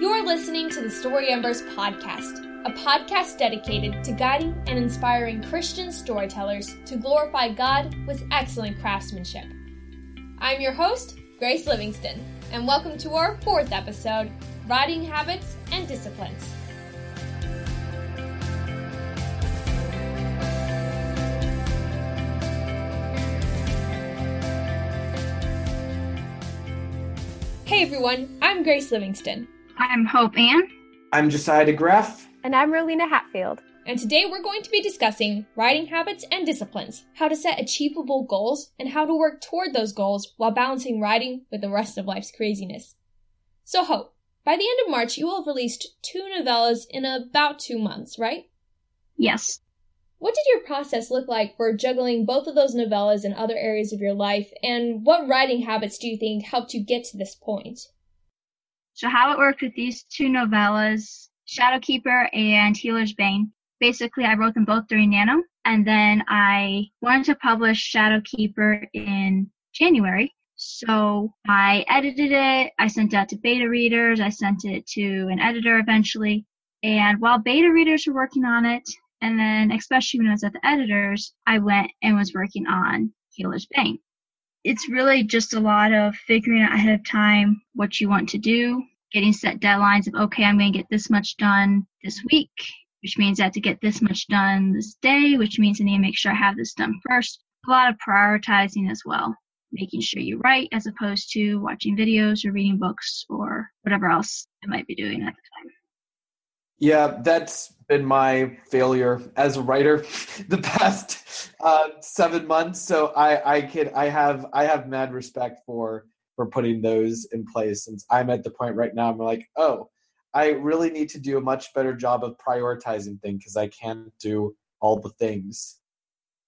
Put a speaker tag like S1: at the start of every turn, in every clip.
S1: You're listening to the Story Embers podcast, a podcast dedicated to guiding and inspiring Christian storytellers to glorify God with excellent craftsmanship. I'm your host, Grace Livingston, and welcome to our fourth episode Writing Habits and Disciplines. Hey everyone, I'm Grace Livingston.
S2: I'm Hope Ann.
S3: I'm Josiah DeGraff.
S4: And I'm Rolina Hatfield.
S1: And today we're going to be discussing writing habits and disciplines, how to set achievable goals, and how to work toward those goals while balancing writing with the rest of life's craziness. So, Hope, by the end of March, you will have released two novellas in about two months, right?
S2: Yes.
S1: What did your process look like for juggling both of those novellas and other areas of your life, and what writing habits do you think helped you get to this point?
S2: So, how it worked with these two novellas, Shadowkeeper and Healer's Bane, basically, I wrote them both during NaNo, and then I wanted to publish Shadowkeeper in January. So I edited it, I sent it out to beta readers, I sent it to an editor eventually. And while beta readers were working on it, and then, especially when I was at the editors, I went and was working on Healer's Bane. It's really just a lot of figuring out ahead of time what you want to do, getting set deadlines of, okay, I'm going to get this much done this week, which means I have to get this much done this day, which means I need to make sure I have this done first. A lot of prioritizing as well, making sure you write as opposed to watching videos or reading books or whatever else I might be doing at the time.
S3: Yeah, that's been my failure as a writer the past uh, seven months. So I, I could, I have, I have mad respect for for putting those in place. Since I'm at the point right now, I'm like, oh, I really need to do a much better job of prioritizing things because I can't do all the things.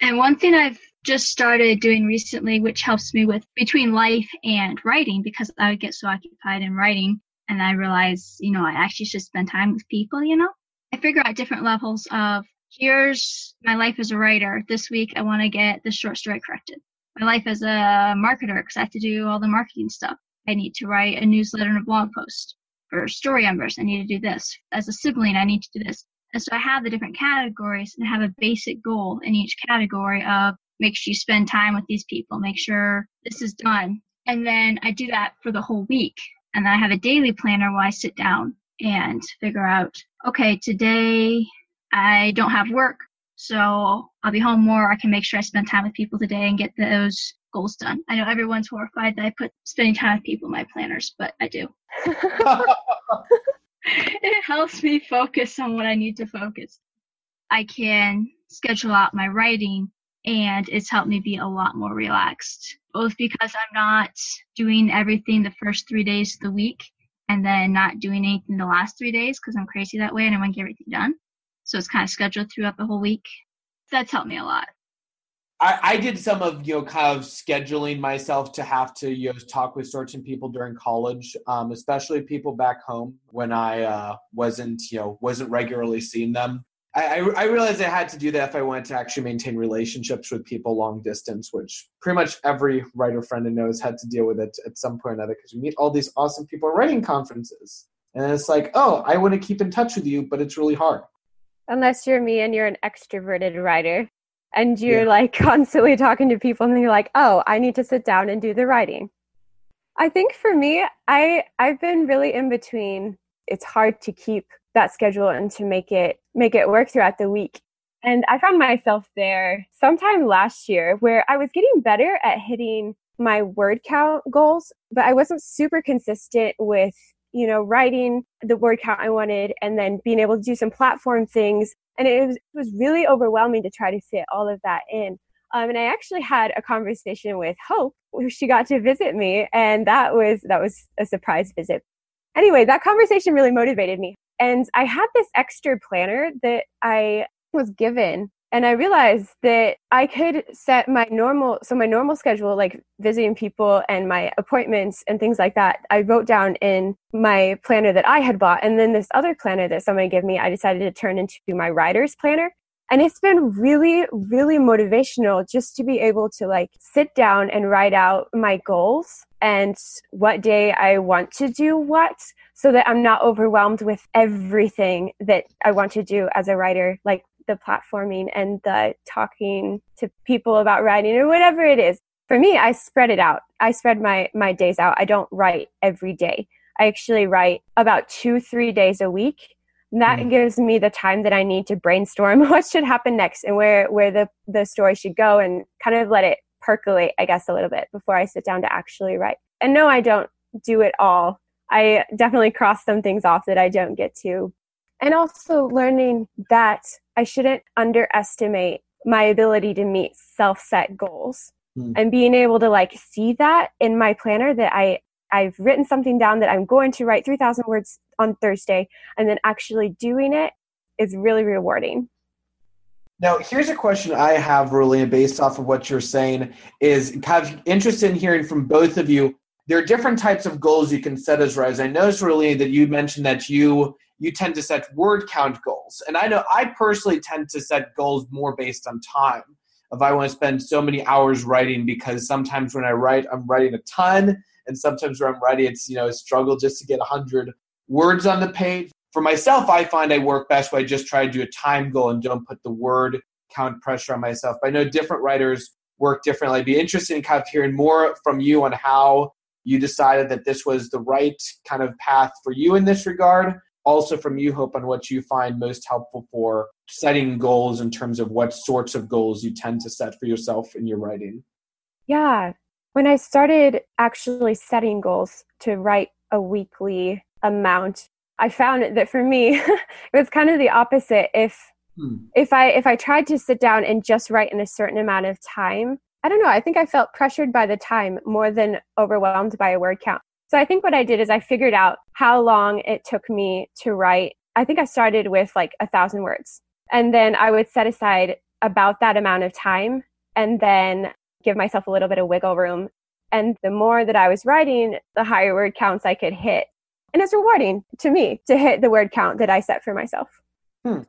S2: And one thing I've just started doing recently, which helps me with between life and writing, because I would get so occupied in writing, and I realize, you know, I actually should spend time with people, you know? I figure out different levels of here's my life as a writer. This week I want to get this short story corrected. My life as a marketer, because I have to do all the marketing stuff. I need to write a newsletter and a blog post. For story embers, I need to do this. As a sibling, I need to do this. And so I have the different categories and have a basic goal in each category of make sure you spend time with these people, make sure this is done. And then I do that for the whole week. And then I have a daily planner where I sit down and figure out, okay, today I don't have work, so I'll be home more. I can make sure I spend time with people today and get those goals done. I know everyone's horrified that I put spending time with people in my planners, but I do. it helps me focus on what I need to focus. I can schedule out my writing and it's helped me be a lot more relaxed, both because I'm not doing everything the first three days of the week and then not doing anything the last three days because I'm crazy that way and I want to get everything done. So it's kind of scheduled throughout the whole week. That's helped me a lot.
S3: I, I did some of you know kind of scheduling myself to have to you know talk with certain people during college, um, especially people back home when I uh, wasn't you know wasn't regularly seeing them. I, I realized I had to do that if I wanted to actually maintain relationships with people long distance, which pretty much every writer friend I know has had to deal with it at some point or another because we meet all these awesome people at writing conferences. And it's like, oh, I want to keep in touch with you, but it's really hard.
S4: Unless you're me and you're an extroverted writer and you're yeah. like constantly talking to people and you're like, oh, I need to sit down and do the writing. I think for me, I I've been really in between. It's hard to keep that schedule and to make it make it work throughout the week. And I found myself there sometime last year where I was getting better at hitting my word count goals, but I wasn't super consistent with, you know, writing the word count I wanted and then being able to do some platform things. And it was, it was really overwhelming to try to fit all of that in. Um, and I actually had a conversation with Hope, she got to visit me, and that was that was a surprise visit. Anyway, that conversation really motivated me. And I had this extra planner that I was given and I realized that I could set my normal, so my normal schedule, like visiting people and my appointments and things like that, I wrote down in my planner that I had bought. And then this other planner that somebody gave me, I decided to turn into my writer's planner. and it's been really really motivational just to be able to like sit down and write out my goals and what day I want to do what so that I'm not overwhelmed with everything that I want to do as a writer like the platforming and the talking to people about writing or whatever it is. For me i spread it out. I spread my my days out. I don't write every day. I actually write about two three days a week. And that mm. gives me the time that i need to brainstorm what should happen next and where where the the story should go and kind of let it percolate i guess a little bit before i sit down to actually write. And no i don't do it all. I definitely cross some things off that i don't get to. And also learning that I shouldn't underestimate my ability to meet self set goals mm. and being able to like see that in my planner that I I've written something down that I'm going to write 3000 words on Thursday and then actually doing it is really rewarding.
S3: Now, here's a question I have, really, based off of what you're saying, is kind of interested in hearing from both of you. There are different types of goals you can set as writers. I noticed, really, that you mentioned that you you tend to set word count goals. And I know I personally tend to set goals more based on time. If I want to spend so many hours writing, because sometimes when I write, I'm writing a ton, and sometimes when I'm writing, it's you know a struggle just to get hundred words on the page. For myself, I find I work best when I just try to do a time goal and don't put the word count pressure on myself. But I know different writers work differently. I'd be interested in kind of hearing more from you on how you decided that this was the right kind of path for you in this regard also from you, Hope, on what you find most helpful for setting goals in terms of what sorts of goals you tend to set for yourself in your writing.
S4: Yeah. When I started actually setting goals to write a weekly amount, I found that for me, it was kind of the opposite. If hmm. if I if I tried to sit down and just write in a certain amount of time, I don't know, I think I felt pressured by the time more than overwhelmed by a word count. So I think what I did is I figured out how long it took me to write. I think I started with like a thousand words. And then I would set aside about that amount of time and then give myself a little bit of wiggle room. And the more that I was writing, the higher word counts I could hit. And it's rewarding to me to hit the word count that I set for myself.
S2: Hmm.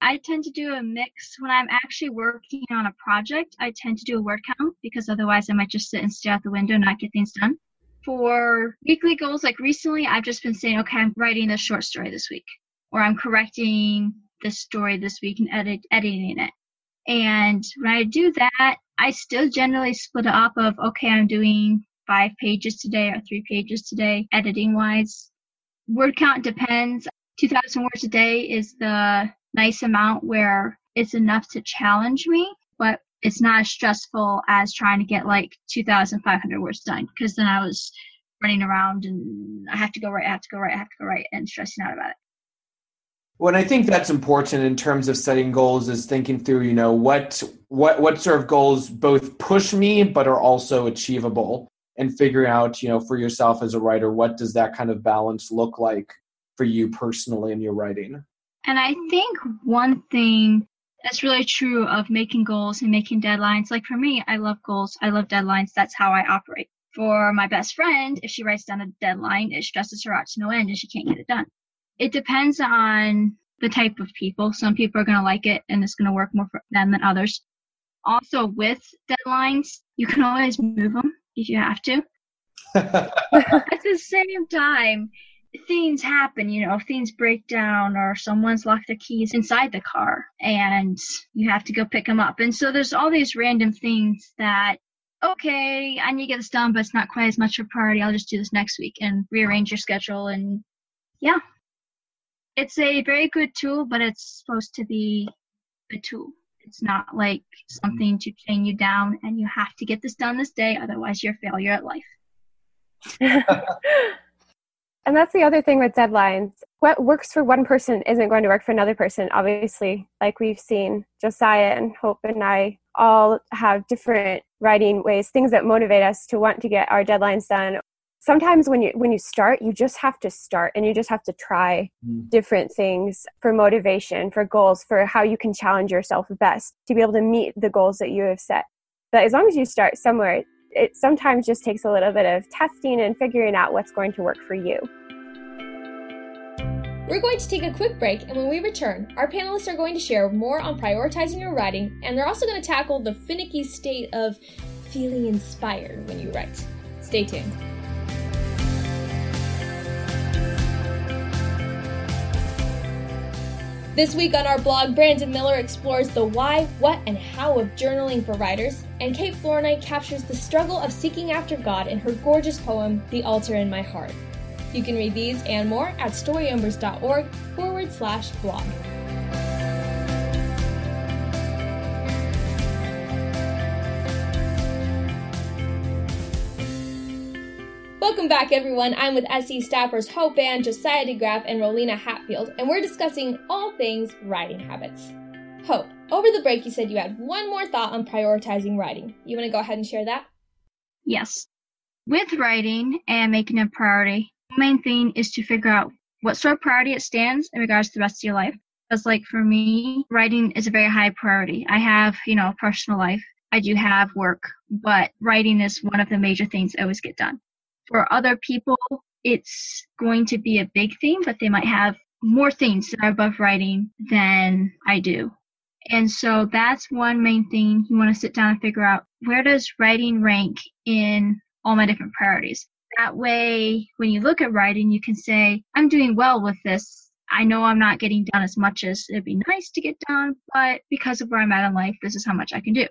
S2: I tend to do a mix when I'm actually working on a project. I tend to do a word count because otherwise I might just sit and stare out the window and not get things done for weekly goals, like recently, I've just been saying, okay, I'm writing a short story this week, or I'm correcting this story this week and edit, editing it. And when I do that, I still generally split it up of, okay, I'm doing five pages today or three pages today, editing wise. Word count depends. 2,000 words a day is the nice amount where it's enough to challenge me, it's not as stressful as trying to get like 2,500 words done because then I was running around and I have to go right, I have to go right, I have to go right, and stressing out about it.
S3: Well, and I think that's important in terms of setting goals is thinking through, you know, what what what sort of goals both push me but are also achievable and figuring out, you know, for yourself as a writer, what does that kind of balance look like for you personally in your writing?
S2: And I think one thing that's really true of making goals and making deadlines. Like for me, I love goals. I love deadlines. That's how I operate. For my best friend, if she writes down a deadline, it stresses her out to no end and she can't get it done. It depends on the type of people. Some people are going to like it and it's going to work more for them than others. Also, with deadlines, you can always move them if you have to. At the same time, things happen, you know, things break down or someone's locked their keys inside the car and you have to go pick them up. And so there's all these random things that, okay, I need to get this done, but it's not quite as much of a priority. I'll just do this next week and rearrange your schedule. And yeah, it's a very good tool, but it's supposed to be a tool. It's not like something to chain you down and you have to get this done this day, otherwise, you're a failure at life.
S4: And that's the other thing with deadlines. What works for one person isn't going to work for another person, obviously. Like we've seen, Josiah and Hope and I all have different writing ways, things that motivate us to want to get our deadlines done. Sometimes when you when you start, you just have to start and you just have to try mm. different things for motivation, for goals, for how you can challenge yourself best to be able to meet the goals that you have set. But as long as you start somewhere, it sometimes just takes a little bit of testing and figuring out what's going to work for you.
S1: We're going to take a quick break, and when we return, our panelists are going to share more on prioritizing your writing, and they're also going to tackle the finicky state of feeling inspired when you write. Stay tuned. This week on our blog, Brandon Miller explores the why, what, and how of journaling for writers, and Kate Flournoy captures the struggle of seeking after God in her gorgeous poem, The Altar in My Heart. You can read these and more at storyembers.org forward slash blog. Welcome back, everyone. I'm with SE staffers Hope Ann, Josiah DeGraff, and Rolina Hatfield, and we're discussing all things writing habits. Hope, over the break, you said you had one more thought on prioritizing writing. You want to go ahead and share that?
S2: Yes. With writing and making a priority, the main thing is to figure out what sort of priority it stands in regards to the rest of your life. Because, like, for me, writing is a very high priority. I have, you know, a personal life. I do have work, but writing is one of the major things I always get done. For other people, it's going to be a big thing, but they might have more things that are above writing than I do. And so that's one main thing you want to sit down and figure out where does writing rank in all my different priorities. That way, when you look at writing, you can say, I'm doing well with this. I know I'm not getting done as much as it'd be nice to get done, but because of where I'm at in life, this is how much I can do.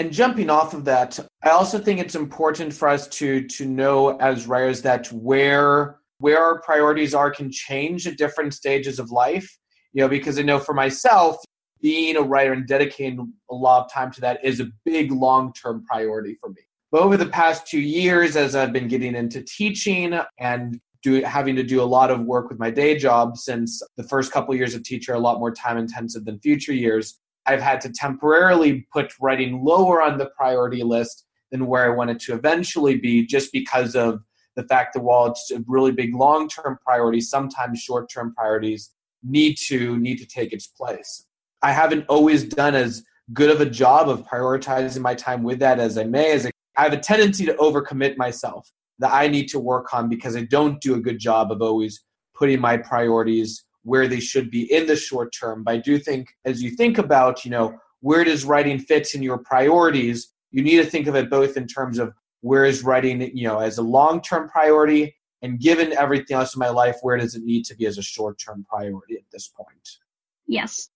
S3: And jumping off of that, I also think it's important for us to to know as writers that where where our priorities are can change at different stages of life. You know, because I know for myself, being a writer and dedicating a lot of time to that is a big long term priority for me. But over the past two years, as I've been getting into teaching and do, having to do a lot of work with my day job, since the first couple years of teacher are a lot more time intensive than future years, I've had to temporarily put writing lower on the priority list than where I wanted to eventually be, just because of the fact that while it's a really big long term priority, sometimes short term priorities need to need to take its place. I haven't always done as good of a job of prioritizing my time with that as I may. As I, I have a tendency to overcommit myself that I need to work on because I don't do a good job of always putting my priorities where they should be in the short term. But I do think as you think about, you know, where does writing fit in your priorities, you need to think of it both in terms of where is writing, you know, as a long term priority and given everything else in my life, where does it need to be as a short term priority at this point?
S2: Yes.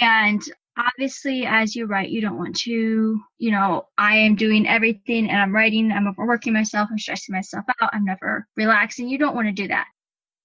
S2: And obviously, as you write, you don't want to, you know, I am doing everything and I'm writing, I'm overworking myself, I'm stressing myself out, I'm never relaxing. You don't want to do that.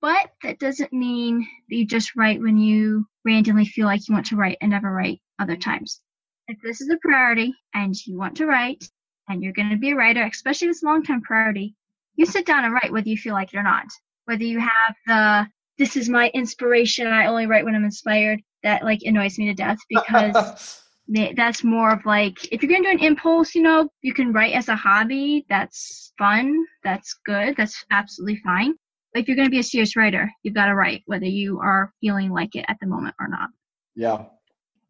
S2: But that doesn't mean that you just write when you randomly feel like you want to write and never write other times. If this is a priority and you want to write and you're going to be a writer, especially if it's long term priority, you sit down and write whether you feel like it or not. Whether you have the, this is my inspiration, I only write when I'm inspired, that like annoys me to death because that's more of like, if you're going to do an impulse, you know, you can write as a hobby. That's fun. That's good. That's absolutely fine if you're going to be a serious writer, you've got to write whether you are feeling like it at the moment or not.
S3: Yeah.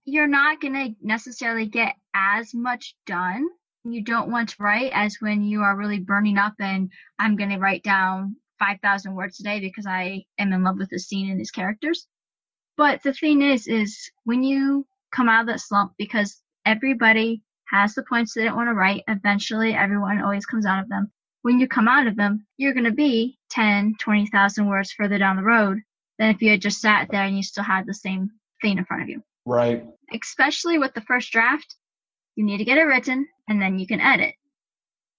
S2: You're not going to necessarily get as much done. You don't want to write as when you are really burning up and I'm going to write down 5,000 words a day because I am in love with the scene and these characters. But the thing is, is when you come out of that slump, because everybody has the points they don't want to write, eventually everyone always comes out of them when you come out of them, you're going to be 10, 20,000 words further down the road than if you had just sat there and you still had the same thing in front of you.
S3: Right.
S2: Especially with the first draft, you need to get it written and then you can edit.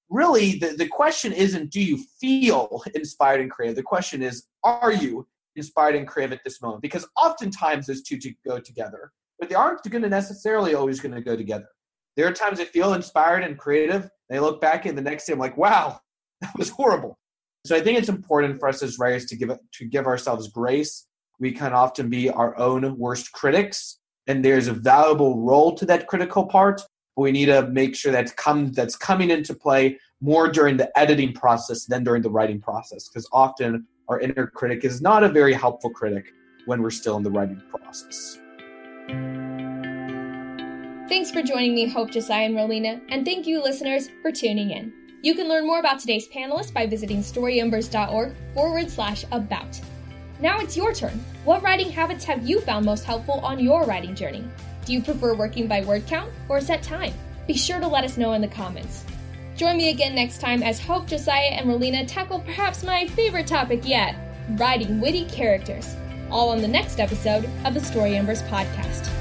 S3: Really, the, the question isn't do you feel inspired and creative? The question is, are you inspired and creative at this moment? Because oftentimes those two to go together, but they aren't going to necessarily always going to go together. There are times I feel inspired and creative. They look back and the next day I'm like, wow, that was horrible. So I think it's important for us as writers to give to give ourselves grace. We can often be our own worst critics, and there's a valuable role to that critical part. But we need to make sure that comes that's coming into play more during the editing process than during the writing process, because often our inner critic is not a very helpful critic when we're still in the writing process.
S1: Thanks for joining me, Hope Josiah and Rolina, and thank you, listeners, for tuning in. You can learn more about today's panelists by visiting storyembers.org forward slash about. Now it's your turn. What writing habits have you found most helpful on your writing journey? Do you prefer working by word count or set time? Be sure to let us know in the comments. Join me again next time as Hope, Josiah, and Rolina tackle perhaps my favorite topic yet writing witty characters. All on the next episode of the Story Embers podcast.